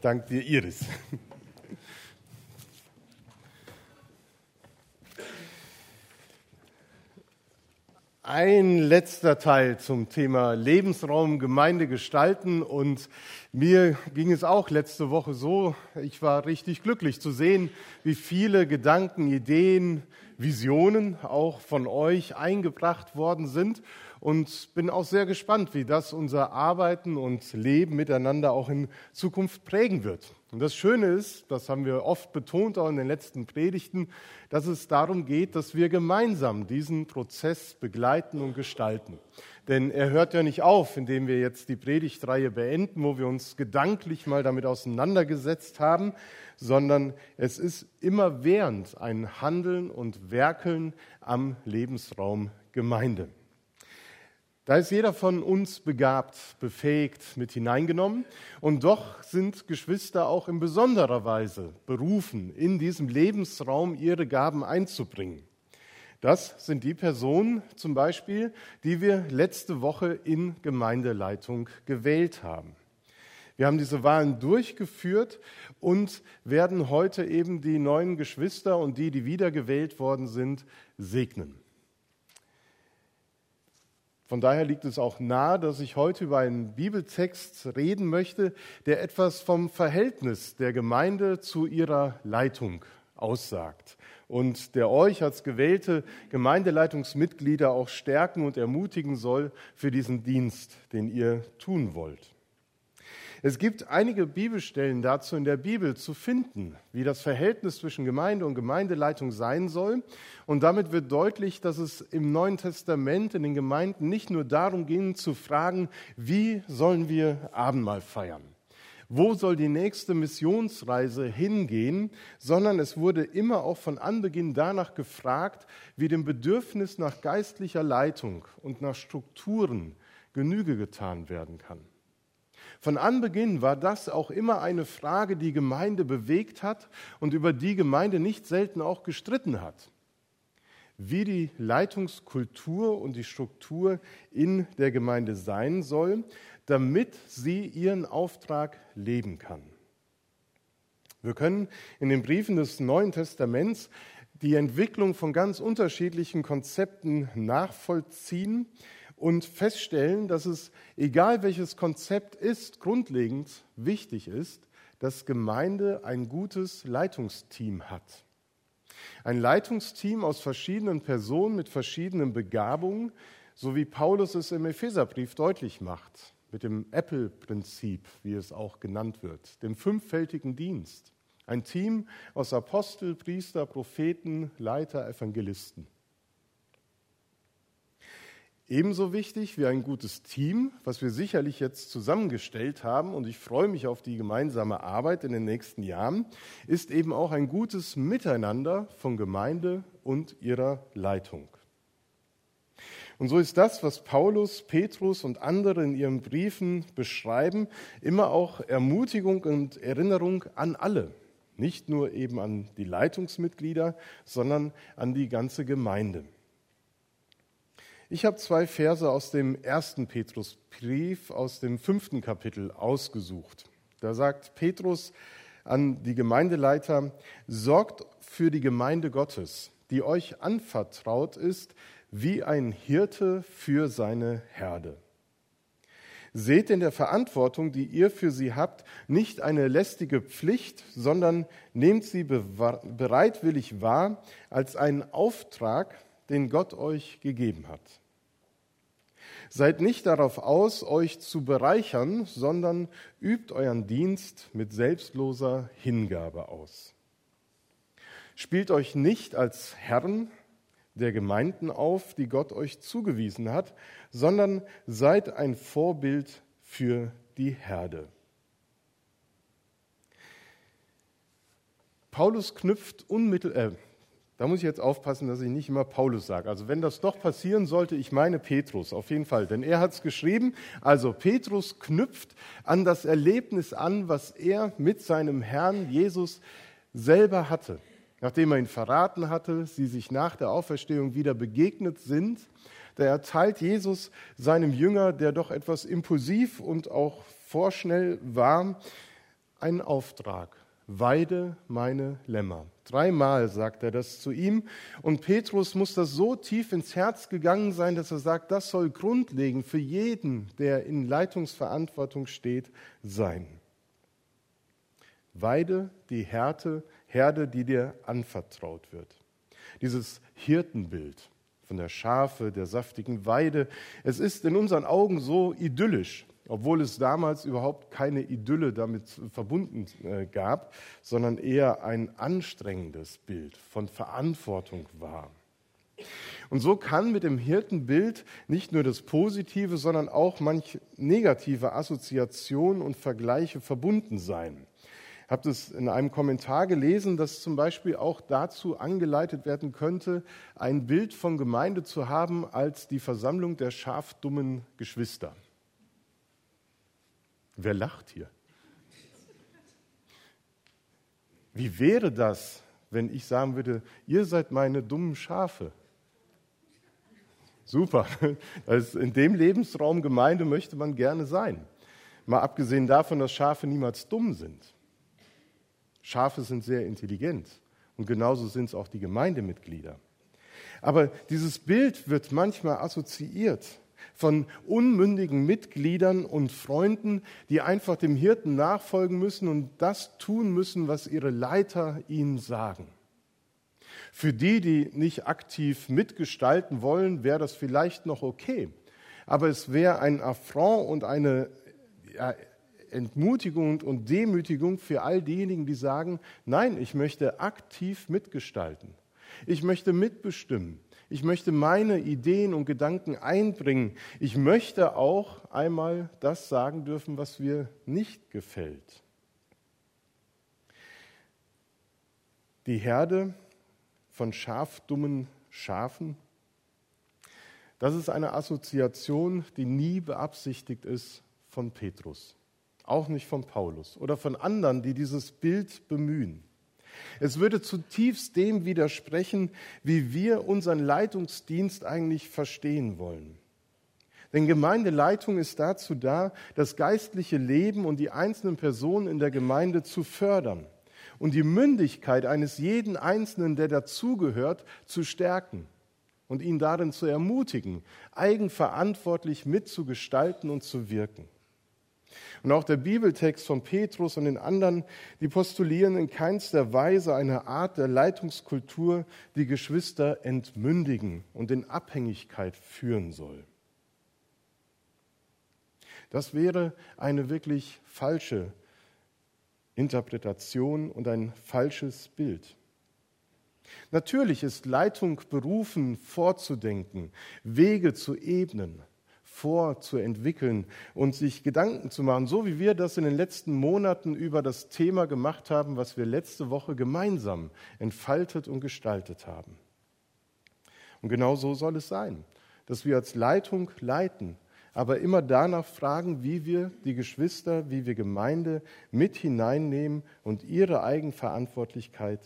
Dank dir, Iris. Ein letzter Teil zum Thema Lebensraum, Gemeinde gestalten. Und mir ging es auch letzte Woche so, ich war richtig glücklich zu sehen, wie viele Gedanken, Ideen, Visionen auch von euch eingebracht worden sind und bin auch sehr gespannt, wie das unser Arbeiten und Leben miteinander auch in Zukunft prägen wird. Und das Schöne ist, das haben wir oft betont, auch in den letzten Predigten, dass es darum geht, dass wir gemeinsam diesen Prozess begleiten und gestalten. Denn er hört ja nicht auf, indem wir jetzt die Predigtreihe beenden, wo wir uns gedanklich mal damit auseinandergesetzt haben, sondern es ist immer während ein Handeln und Werkeln am Lebensraum Gemeinde. Da ist jeder von uns begabt, befähigt, mit hineingenommen. Und doch sind Geschwister auch in besonderer Weise berufen, in diesem Lebensraum ihre Gaben einzubringen. Das sind die Personen zum Beispiel, die wir letzte Woche in Gemeindeleitung gewählt haben. Wir haben diese Wahlen durchgeführt und werden heute eben die neuen Geschwister und die, die wiedergewählt worden sind, segnen. Von daher liegt es auch nahe, dass ich heute über einen Bibeltext reden möchte, der etwas vom Verhältnis der Gemeinde zu ihrer Leitung aussagt und der euch als gewählte Gemeindeleitungsmitglieder auch stärken und ermutigen soll für diesen Dienst, den ihr tun wollt. Es gibt einige Bibelstellen dazu in der Bibel zu finden, wie das Verhältnis zwischen Gemeinde und Gemeindeleitung sein soll. Und damit wird deutlich, dass es im Neuen Testament in den Gemeinden nicht nur darum ging zu fragen, wie sollen wir Abendmahl feiern? Wo soll die nächste Missionsreise hingehen? Sondern es wurde immer auch von Anbeginn danach gefragt, wie dem Bedürfnis nach geistlicher Leitung und nach Strukturen Genüge getan werden kann. Von Anbeginn war das auch immer eine Frage, die Gemeinde bewegt hat und über die Gemeinde nicht selten auch gestritten hat. Wie die Leitungskultur und die Struktur in der Gemeinde sein soll, damit sie ihren Auftrag leben kann. Wir können in den Briefen des Neuen Testaments die Entwicklung von ganz unterschiedlichen Konzepten nachvollziehen und feststellen, dass es, egal welches Konzept ist, grundlegend wichtig ist, dass Gemeinde ein gutes Leitungsteam hat. Ein Leitungsteam aus verschiedenen Personen mit verschiedenen Begabungen, so wie Paulus es im Epheserbrief deutlich macht, mit dem Apple-Prinzip, wie es auch genannt wird, dem fünffältigen Dienst. Ein Team aus Apostel, Priester, Propheten, Leiter, Evangelisten. Ebenso wichtig wie ein gutes Team, was wir sicherlich jetzt zusammengestellt haben, und ich freue mich auf die gemeinsame Arbeit in den nächsten Jahren, ist eben auch ein gutes Miteinander von Gemeinde und ihrer Leitung. Und so ist das, was Paulus, Petrus und andere in ihren Briefen beschreiben, immer auch Ermutigung und Erinnerung an alle. Nicht nur eben an die Leitungsmitglieder, sondern an die ganze Gemeinde. Ich habe zwei Verse aus dem ersten Petrusbrief, aus dem fünften Kapitel ausgesucht. Da sagt Petrus an die Gemeindeleiter, sorgt für die Gemeinde Gottes, die euch anvertraut ist, wie ein Hirte für seine Herde. Seht in der Verantwortung, die ihr für sie habt, nicht eine lästige Pflicht, sondern nehmt sie bereitwillig wahr als einen Auftrag, den Gott euch gegeben hat. Seid nicht darauf aus, euch zu bereichern, sondern übt euren Dienst mit selbstloser Hingabe aus. Spielt euch nicht als Herren der Gemeinden auf, die Gott euch zugewiesen hat, sondern seid ein Vorbild für die Herde. Paulus knüpft unmittelbar, äh, da muss ich jetzt aufpassen, dass ich nicht immer Paulus sage. Also wenn das doch passieren sollte, ich meine Petrus auf jeden Fall, denn er hat es geschrieben. Also Petrus knüpft an das Erlebnis an, was er mit seinem Herrn Jesus selber hatte. Nachdem er ihn verraten hatte, sie sich nach der Auferstehung wieder begegnet sind, da erteilt Jesus seinem Jünger, der doch etwas impulsiv und auch vorschnell war, einen Auftrag. Weide meine Lämmer. Dreimal sagt er das zu ihm. Und Petrus muss das so tief ins Herz gegangen sein, dass er sagt, das soll grundlegend für jeden, der in Leitungsverantwortung steht, sein. Weide die Härte, Herde, die dir anvertraut wird. Dieses Hirtenbild von der Schafe, der saftigen Weide, es ist in unseren Augen so idyllisch obwohl es damals überhaupt keine Idylle damit verbunden äh, gab, sondern eher ein anstrengendes Bild von Verantwortung war. Und so kann mit dem Hirtenbild nicht nur das Positive, sondern auch manch negative Assoziationen und Vergleiche verbunden sein. Ich habe das in einem Kommentar gelesen, dass zum Beispiel auch dazu angeleitet werden könnte, ein Bild von Gemeinde zu haben als die Versammlung der schafdummen Geschwister. Wer lacht hier? Wie wäre das, wenn ich sagen würde, ihr seid meine dummen Schafe? Super. Also in dem Lebensraum Gemeinde möchte man gerne sein. Mal abgesehen davon, dass Schafe niemals dumm sind. Schafe sind sehr intelligent und genauso sind es auch die Gemeindemitglieder. Aber dieses Bild wird manchmal assoziiert von unmündigen Mitgliedern und Freunden, die einfach dem Hirten nachfolgen müssen und das tun müssen, was ihre Leiter ihnen sagen. Für die, die nicht aktiv mitgestalten wollen, wäre das vielleicht noch okay. Aber es wäre ein Affront und eine ja, Entmutigung und Demütigung für all diejenigen, die sagen, nein, ich möchte aktiv mitgestalten. Ich möchte mitbestimmen. Ich möchte meine Ideen und Gedanken einbringen. Ich möchte auch einmal das sagen dürfen, was mir nicht gefällt. Die Herde von schafdummen Schafen, das ist eine Assoziation, die nie beabsichtigt ist von Petrus, auch nicht von Paulus oder von anderen, die dieses Bild bemühen. Es würde zutiefst dem widersprechen, wie wir unseren Leitungsdienst eigentlich verstehen wollen. Denn Gemeindeleitung ist dazu da, das geistliche Leben und die einzelnen Personen in der Gemeinde zu fördern und die Mündigkeit eines jeden Einzelnen, der dazugehört, zu stärken und ihn darin zu ermutigen, eigenverantwortlich mitzugestalten und zu wirken. Und auch der Bibeltext von Petrus und den anderen, die postulieren in keinster Weise eine Art der Leitungskultur, die Geschwister entmündigen und in Abhängigkeit führen soll. Das wäre eine wirklich falsche Interpretation und ein falsches Bild. Natürlich ist Leitung berufen, vorzudenken, Wege zu ebnen, vorzuentwickeln und sich Gedanken zu machen, so wie wir das in den letzten Monaten über das Thema gemacht haben, was wir letzte Woche gemeinsam entfaltet und gestaltet haben. Und genau so soll es sein, dass wir als Leitung leiten, aber immer danach fragen, wie wir die Geschwister, wie wir Gemeinde mit hineinnehmen und ihre Eigenverantwortlichkeit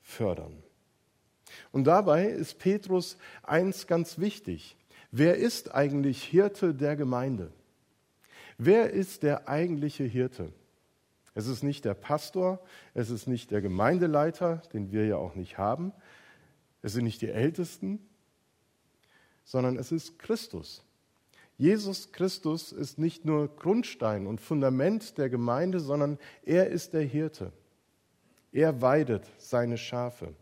fördern. Und dabei ist Petrus eins ganz wichtig. Wer ist eigentlich Hirte der Gemeinde? Wer ist der eigentliche Hirte? Es ist nicht der Pastor, es ist nicht der Gemeindeleiter, den wir ja auch nicht haben, es sind nicht die Ältesten, sondern es ist Christus. Jesus Christus ist nicht nur Grundstein und Fundament der Gemeinde, sondern er ist der Hirte. Er weidet seine Schafe.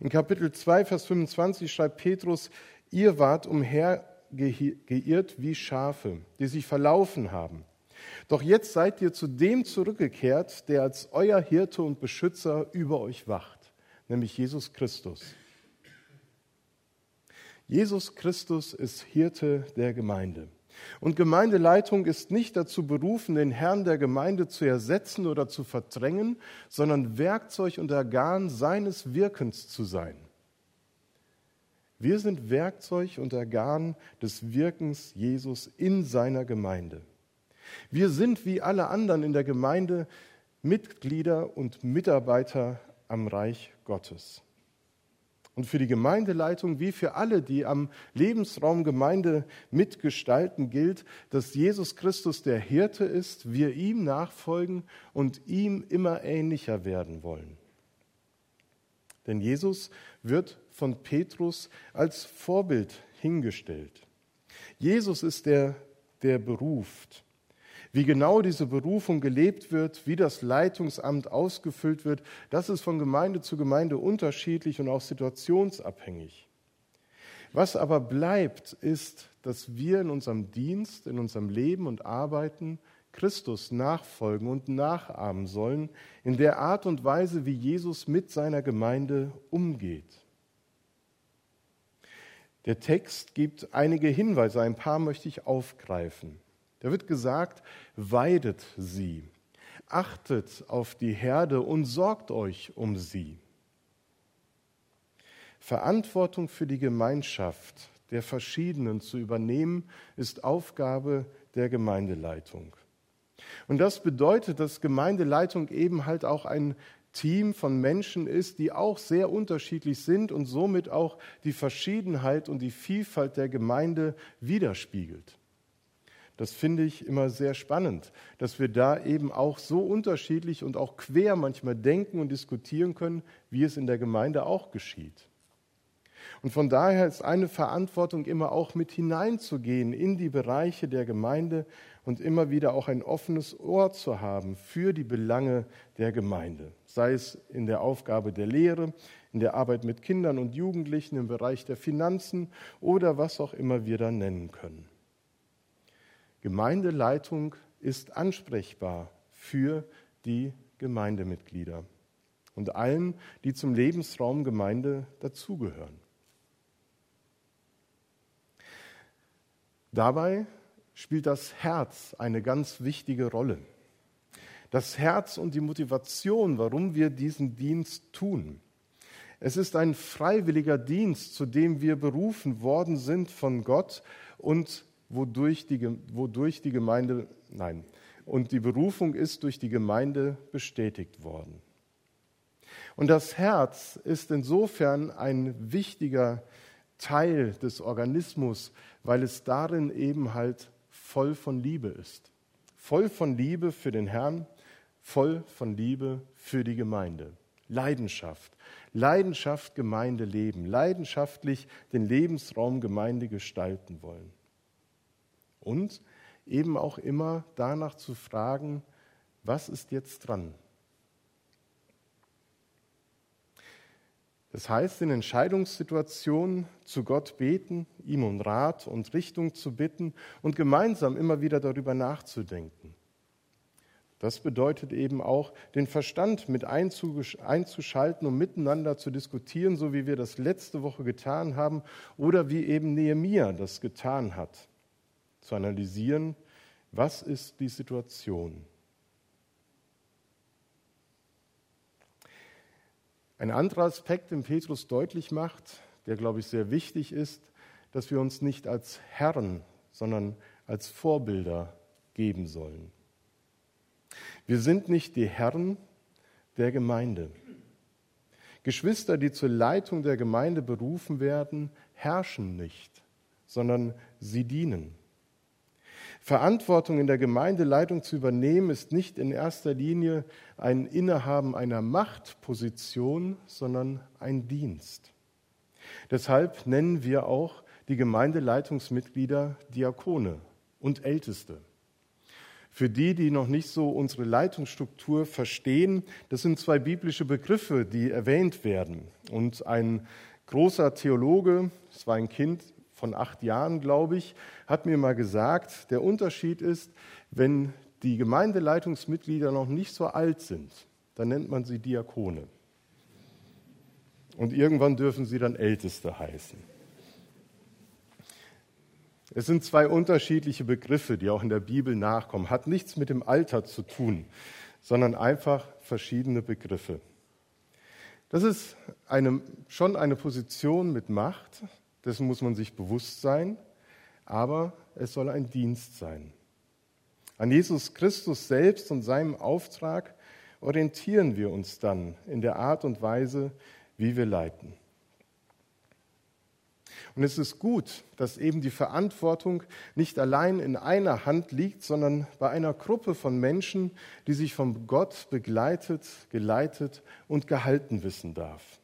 In Kapitel 2, Vers 25 schreibt Petrus, Ihr wart umhergeirrt wie Schafe, die sich verlaufen haben. Doch jetzt seid ihr zu dem zurückgekehrt, der als euer Hirte und Beschützer über euch wacht, nämlich Jesus Christus. Jesus Christus ist Hirte der Gemeinde. Und Gemeindeleitung ist nicht dazu berufen, den Herrn der Gemeinde zu ersetzen oder zu verdrängen, sondern Werkzeug und Organ seines Wirkens zu sein. Wir sind Werkzeug und Organ des Wirkens Jesus in seiner Gemeinde. Wir sind wie alle anderen in der Gemeinde Mitglieder und Mitarbeiter am Reich Gottes. Und für die Gemeindeleitung wie für alle, die am Lebensraum Gemeinde mitgestalten, gilt, dass Jesus Christus der Hirte ist, wir ihm nachfolgen und ihm immer ähnlicher werden wollen. Denn Jesus wird von Petrus als Vorbild hingestellt. Jesus ist der, der beruft. Wie genau diese Berufung gelebt wird, wie das Leitungsamt ausgefüllt wird, das ist von Gemeinde zu Gemeinde unterschiedlich und auch situationsabhängig. Was aber bleibt, ist, dass wir in unserem Dienst, in unserem Leben und Arbeiten Christus nachfolgen und nachahmen sollen, in der Art und Weise, wie Jesus mit seiner Gemeinde umgeht. Der Text gibt einige Hinweise, ein paar möchte ich aufgreifen. Da wird gesagt, weidet sie, achtet auf die Herde und sorgt euch um sie. Verantwortung für die Gemeinschaft der Verschiedenen zu übernehmen, ist Aufgabe der Gemeindeleitung. Und das bedeutet, dass Gemeindeleitung eben halt auch ein Team von Menschen ist, die auch sehr unterschiedlich sind und somit auch die Verschiedenheit und die Vielfalt der Gemeinde widerspiegelt. Das finde ich immer sehr spannend, dass wir da eben auch so unterschiedlich und auch quer manchmal denken und diskutieren können, wie es in der Gemeinde auch geschieht. Und von daher ist eine Verantwortung immer auch mit hineinzugehen in die Bereiche der Gemeinde und immer wieder auch ein offenes Ohr zu haben für die Belange der Gemeinde, sei es in der Aufgabe der Lehre, in der Arbeit mit Kindern und Jugendlichen, im Bereich der Finanzen oder was auch immer wir da nennen können. Gemeindeleitung ist ansprechbar für die Gemeindemitglieder und allen, die zum Lebensraum Gemeinde dazugehören. Dabei spielt das Herz eine ganz wichtige Rolle. Das Herz und die Motivation, warum wir diesen Dienst tun. Es ist ein freiwilliger Dienst, zu dem wir berufen worden sind von Gott und wodurch die, wodurch die Gemeinde, nein, und die Berufung ist durch die Gemeinde bestätigt worden. Und das Herz ist insofern ein wichtiger Teil des Organismus, weil es darin eben halt voll von Liebe ist. Voll von Liebe für den Herrn, voll von Liebe für die Gemeinde. Leidenschaft. Leidenschaft Gemeinde leben. Leidenschaftlich den Lebensraum Gemeinde gestalten wollen und eben auch immer danach zu fragen, was ist jetzt dran? Das heißt, in Entscheidungssituationen zu Gott beten, ihm um Rat und Richtung zu bitten und gemeinsam immer wieder darüber nachzudenken. Das bedeutet eben auch, den Verstand mit einzuschalten, um miteinander zu diskutieren, so wie wir das letzte Woche getan haben oder wie eben Nehemia das getan hat zu analysieren, was ist die Situation. Ein anderer Aspekt, den Petrus deutlich macht, der, glaube ich, sehr wichtig ist, dass wir uns nicht als Herren, sondern als Vorbilder geben sollen. Wir sind nicht die Herren der Gemeinde. Geschwister, die zur Leitung der Gemeinde berufen werden, herrschen nicht, sondern sie dienen. Verantwortung in der Gemeindeleitung zu übernehmen, ist nicht in erster Linie ein Innehaben einer Machtposition, sondern ein Dienst. Deshalb nennen wir auch die Gemeindeleitungsmitglieder Diakone und Älteste. Für die, die noch nicht so unsere Leitungsstruktur verstehen, das sind zwei biblische Begriffe, die erwähnt werden. Und ein großer Theologe, es war ein Kind von acht Jahren, glaube ich, hat mir mal gesagt, der Unterschied ist, wenn die Gemeindeleitungsmitglieder noch nicht so alt sind, dann nennt man sie Diakone. Und irgendwann dürfen sie dann Älteste heißen. Es sind zwei unterschiedliche Begriffe, die auch in der Bibel nachkommen. Hat nichts mit dem Alter zu tun, sondern einfach verschiedene Begriffe. Das ist eine, schon eine Position mit Macht, dessen muss man sich bewusst sein, aber es soll ein Dienst sein. An Jesus Christus selbst und seinem Auftrag orientieren wir uns dann in der Art und Weise, wie wir leiten. Und es ist gut, dass eben die Verantwortung nicht allein in einer Hand liegt, sondern bei einer Gruppe von Menschen, die sich von Gott begleitet, geleitet und gehalten wissen darf.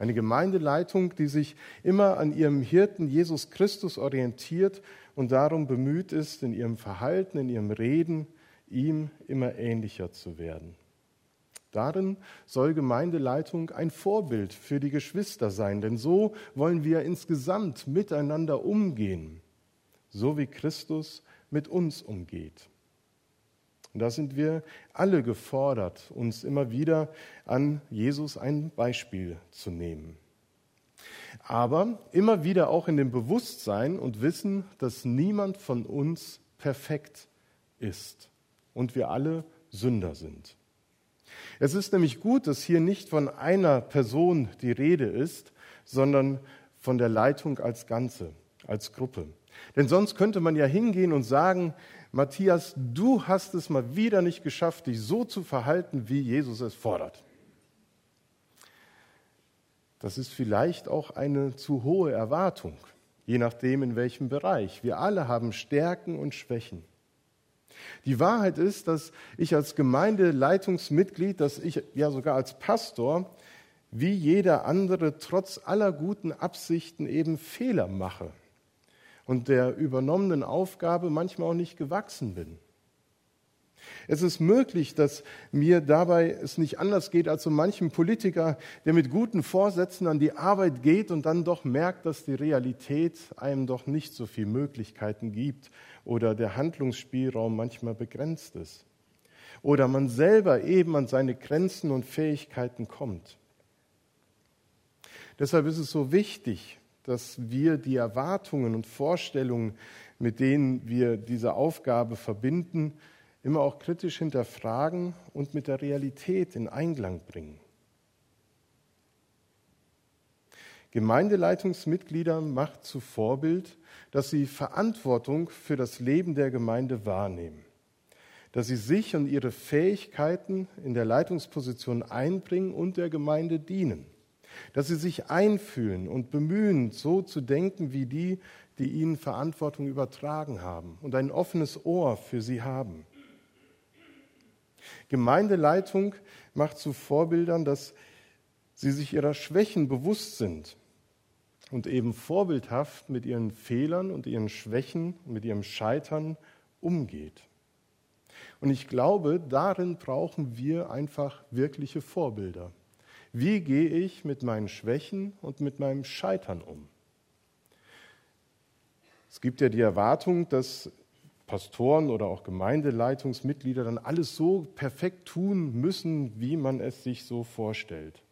Eine Gemeindeleitung, die sich immer an ihrem Hirten Jesus Christus orientiert und darum bemüht ist, in ihrem Verhalten, in ihrem Reden, ihm immer ähnlicher zu werden. Darin soll Gemeindeleitung ein Vorbild für die Geschwister sein, denn so wollen wir insgesamt miteinander umgehen, so wie Christus mit uns umgeht. Und da sind wir alle gefordert, uns immer wieder an Jesus ein Beispiel zu nehmen. Aber immer wieder auch in dem Bewusstsein und Wissen, dass niemand von uns perfekt ist und wir alle Sünder sind. Es ist nämlich gut, dass hier nicht von einer Person die Rede ist, sondern von der Leitung als Ganze, als Gruppe. Denn sonst könnte man ja hingehen und sagen, Matthias, du hast es mal wieder nicht geschafft, dich so zu verhalten, wie Jesus es fordert. Das ist vielleicht auch eine zu hohe Erwartung, je nachdem in welchem Bereich. Wir alle haben Stärken und Schwächen. Die Wahrheit ist, dass ich als Gemeindeleitungsmitglied, dass ich ja sogar als Pastor, wie jeder andere, trotz aller guten Absichten eben Fehler mache und der übernommenen Aufgabe manchmal auch nicht gewachsen bin. Es ist möglich, dass mir dabei es nicht anders geht als so manchem Politiker, der mit guten Vorsätzen an die Arbeit geht und dann doch merkt, dass die Realität einem doch nicht so viele Möglichkeiten gibt oder der Handlungsspielraum manchmal begrenzt ist. Oder man selber eben an seine Grenzen und Fähigkeiten kommt. Deshalb ist es so wichtig, dass wir die Erwartungen und Vorstellungen, mit denen wir diese Aufgabe verbinden, immer auch kritisch hinterfragen und mit der Realität in Einklang bringen. Gemeindeleitungsmitglieder macht zu Vorbild, dass sie Verantwortung für das Leben der Gemeinde wahrnehmen, dass sie sich und ihre Fähigkeiten in der Leitungsposition einbringen und der Gemeinde dienen, dass sie sich einfühlen und bemühen, so zu denken wie die, die ihnen Verantwortung übertragen haben und ein offenes Ohr für sie haben. Gemeindeleitung macht zu Vorbildern, dass sie sich ihrer Schwächen bewusst sind und eben vorbildhaft mit ihren Fehlern und ihren Schwächen, mit ihrem Scheitern umgeht. Und ich glaube, darin brauchen wir einfach wirkliche Vorbilder. Wie gehe ich mit meinen Schwächen und mit meinem Scheitern um? Es gibt ja die Erwartung, dass Pastoren oder auch Gemeindeleitungsmitglieder dann alles so perfekt tun müssen, wie man es sich so vorstellt.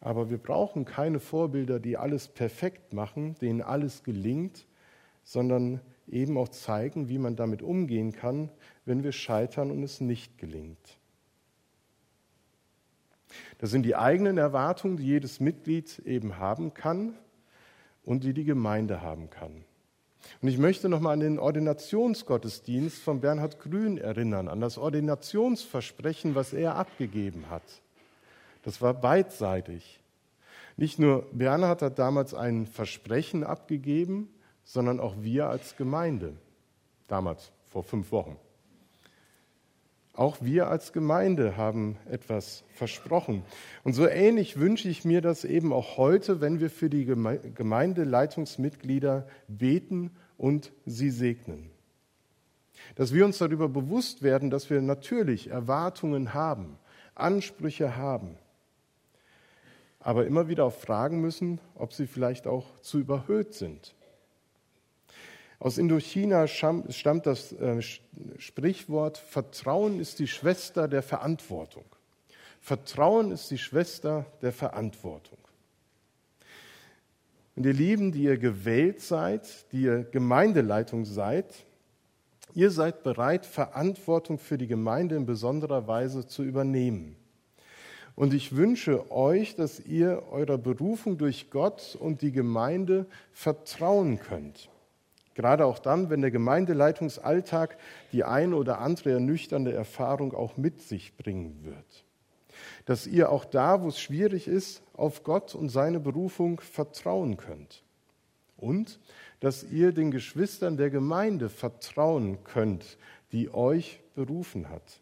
Aber wir brauchen keine Vorbilder, die alles perfekt machen, denen alles gelingt, sondern eben auch zeigen, wie man damit umgehen kann, wenn wir scheitern und es nicht gelingt. Das sind die eigenen Erwartungen, die jedes Mitglied eben haben kann und die die Gemeinde haben kann. Und ich möchte nochmal an den Ordinationsgottesdienst von Bernhard Grün erinnern, an das Ordinationsversprechen, was er abgegeben hat. Das war beidseitig. Nicht nur Bernhard hat damals ein Versprechen abgegeben, sondern auch wir als Gemeinde, damals vor fünf Wochen. Auch wir als Gemeinde haben etwas versprochen. Und so ähnlich wünsche ich mir das eben auch heute, wenn wir für die Gemeindeleitungsmitglieder beten und sie segnen. Dass wir uns darüber bewusst werden, dass wir natürlich Erwartungen haben, Ansprüche haben, aber immer wieder auch fragen müssen, ob sie vielleicht auch zu überhöht sind. Aus Indochina stammt das äh, Sprichwort, Vertrauen ist die Schwester der Verantwortung. Vertrauen ist die Schwester der Verantwortung. Und ihr Lieben, die ihr gewählt seid, die ihr Gemeindeleitung seid, ihr seid bereit, Verantwortung für die Gemeinde in besonderer Weise zu übernehmen. Und ich wünsche euch, dass ihr eurer Berufung durch Gott und die Gemeinde vertrauen könnt. Gerade auch dann, wenn der Gemeindeleitungsalltag die ein oder andere ernüchternde Erfahrung auch mit sich bringen wird. Dass ihr auch da, wo es schwierig ist, auf Gott und seine Berufung vertrauen könnt. und dass ihr den Geschwistern der Gemeinde vertrauen könnt, die euch berufen hat.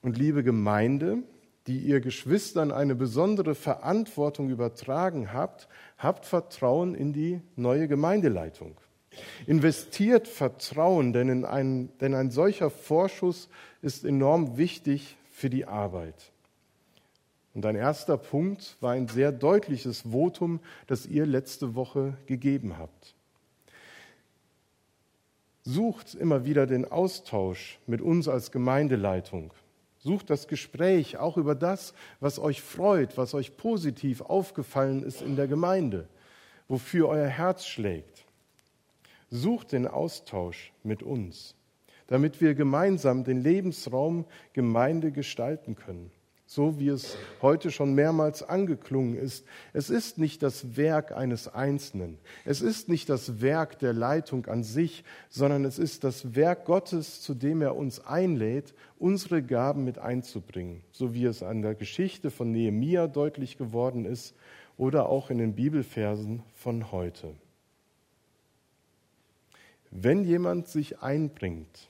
Und liebe Gemeinde, die ihr Geschwistern eine besondere Verantwortung übertragen habt, habt Vertrauen in die neue Gemeindeleitung. Investiert Vertrauen, denn, ein, denn ein solcher Vorschuss ist enorm wichtig für die Arbeit. Und ein erster Punkt war ein sehr deutliches Votum, das ihr letzte Woche gegeben habt. Sucht immer wieder den Austausch mit uns als Gemeindeleitung. Sucht das Gespräch auch über das, was euch freut, was euch positiv aufgefallen ist in der Gemeinde, wofür euer Herz schlägt. Sucht den Austausch mit uns, damit wir gemeinsam den Lebensraum Gemeinde gestalten können so wie es heute schon mehrmals angeklungen ist. Es ist nicht das Werk eines Einzelnen, es ist nicht das Werk der Leitung an sich, sondern es ist das Werk Gottes, zu dem er uns einlädt, unsere Gaben mit einzubringen, so wie es an der Geschichte von Nehemia deutlich geworden ist oder auch in den Bibelversen von heute. Wenn jemand sich einbringt,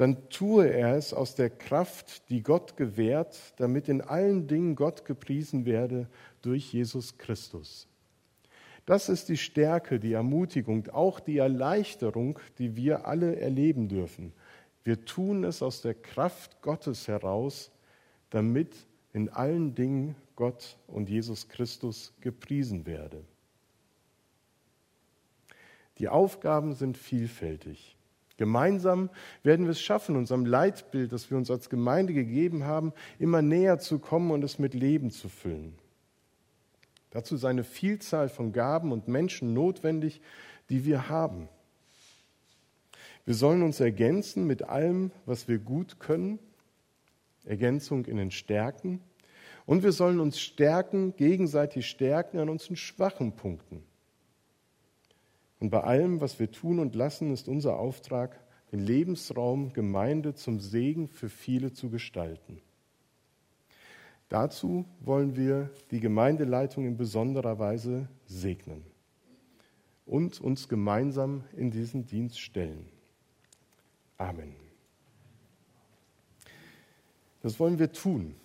dann tue er es aus der Kraft, die Gott gewährt, damit in allen Dingen Gott gepriesen werde durch Jesus Christus. Das ist die Stärke, die Ermutigung, auch die Erleichterung, die wir alle erleben dürfen. Wir tun es aus der Kraft Gottes heraus, damit in allen Dingen Gott und Jesus Christus gepriesen werde. Die Aufgaben sind vielfältig. Gemeinsam werden wir es schaffen, unserem Leitbild, das wir uns als Gemeinde gegeben haben, immer näher zu kommen und es mit Leben zu füllen. Dazu ist eine Vielzahl von Gaben und Menschen notwendig, die wir haben. Wir sollen uns ergänzen mit allem, was wir gut können, Ergänzung in den Stärken, und wir sollen uns stärken, gegenseitig stärken an unseren schwachen Punkten. Und bei allem, was wir tun und lassen, ist unser Auftrag, den Lebensraum Gemeinde zum Segen für viele zu gestalten. Dazu wollen wir die Gemeindeleitung in besonderer Weise segnen und uns gemeinsam in diesen Dienst stellen. Amen. Das wollen wir tun.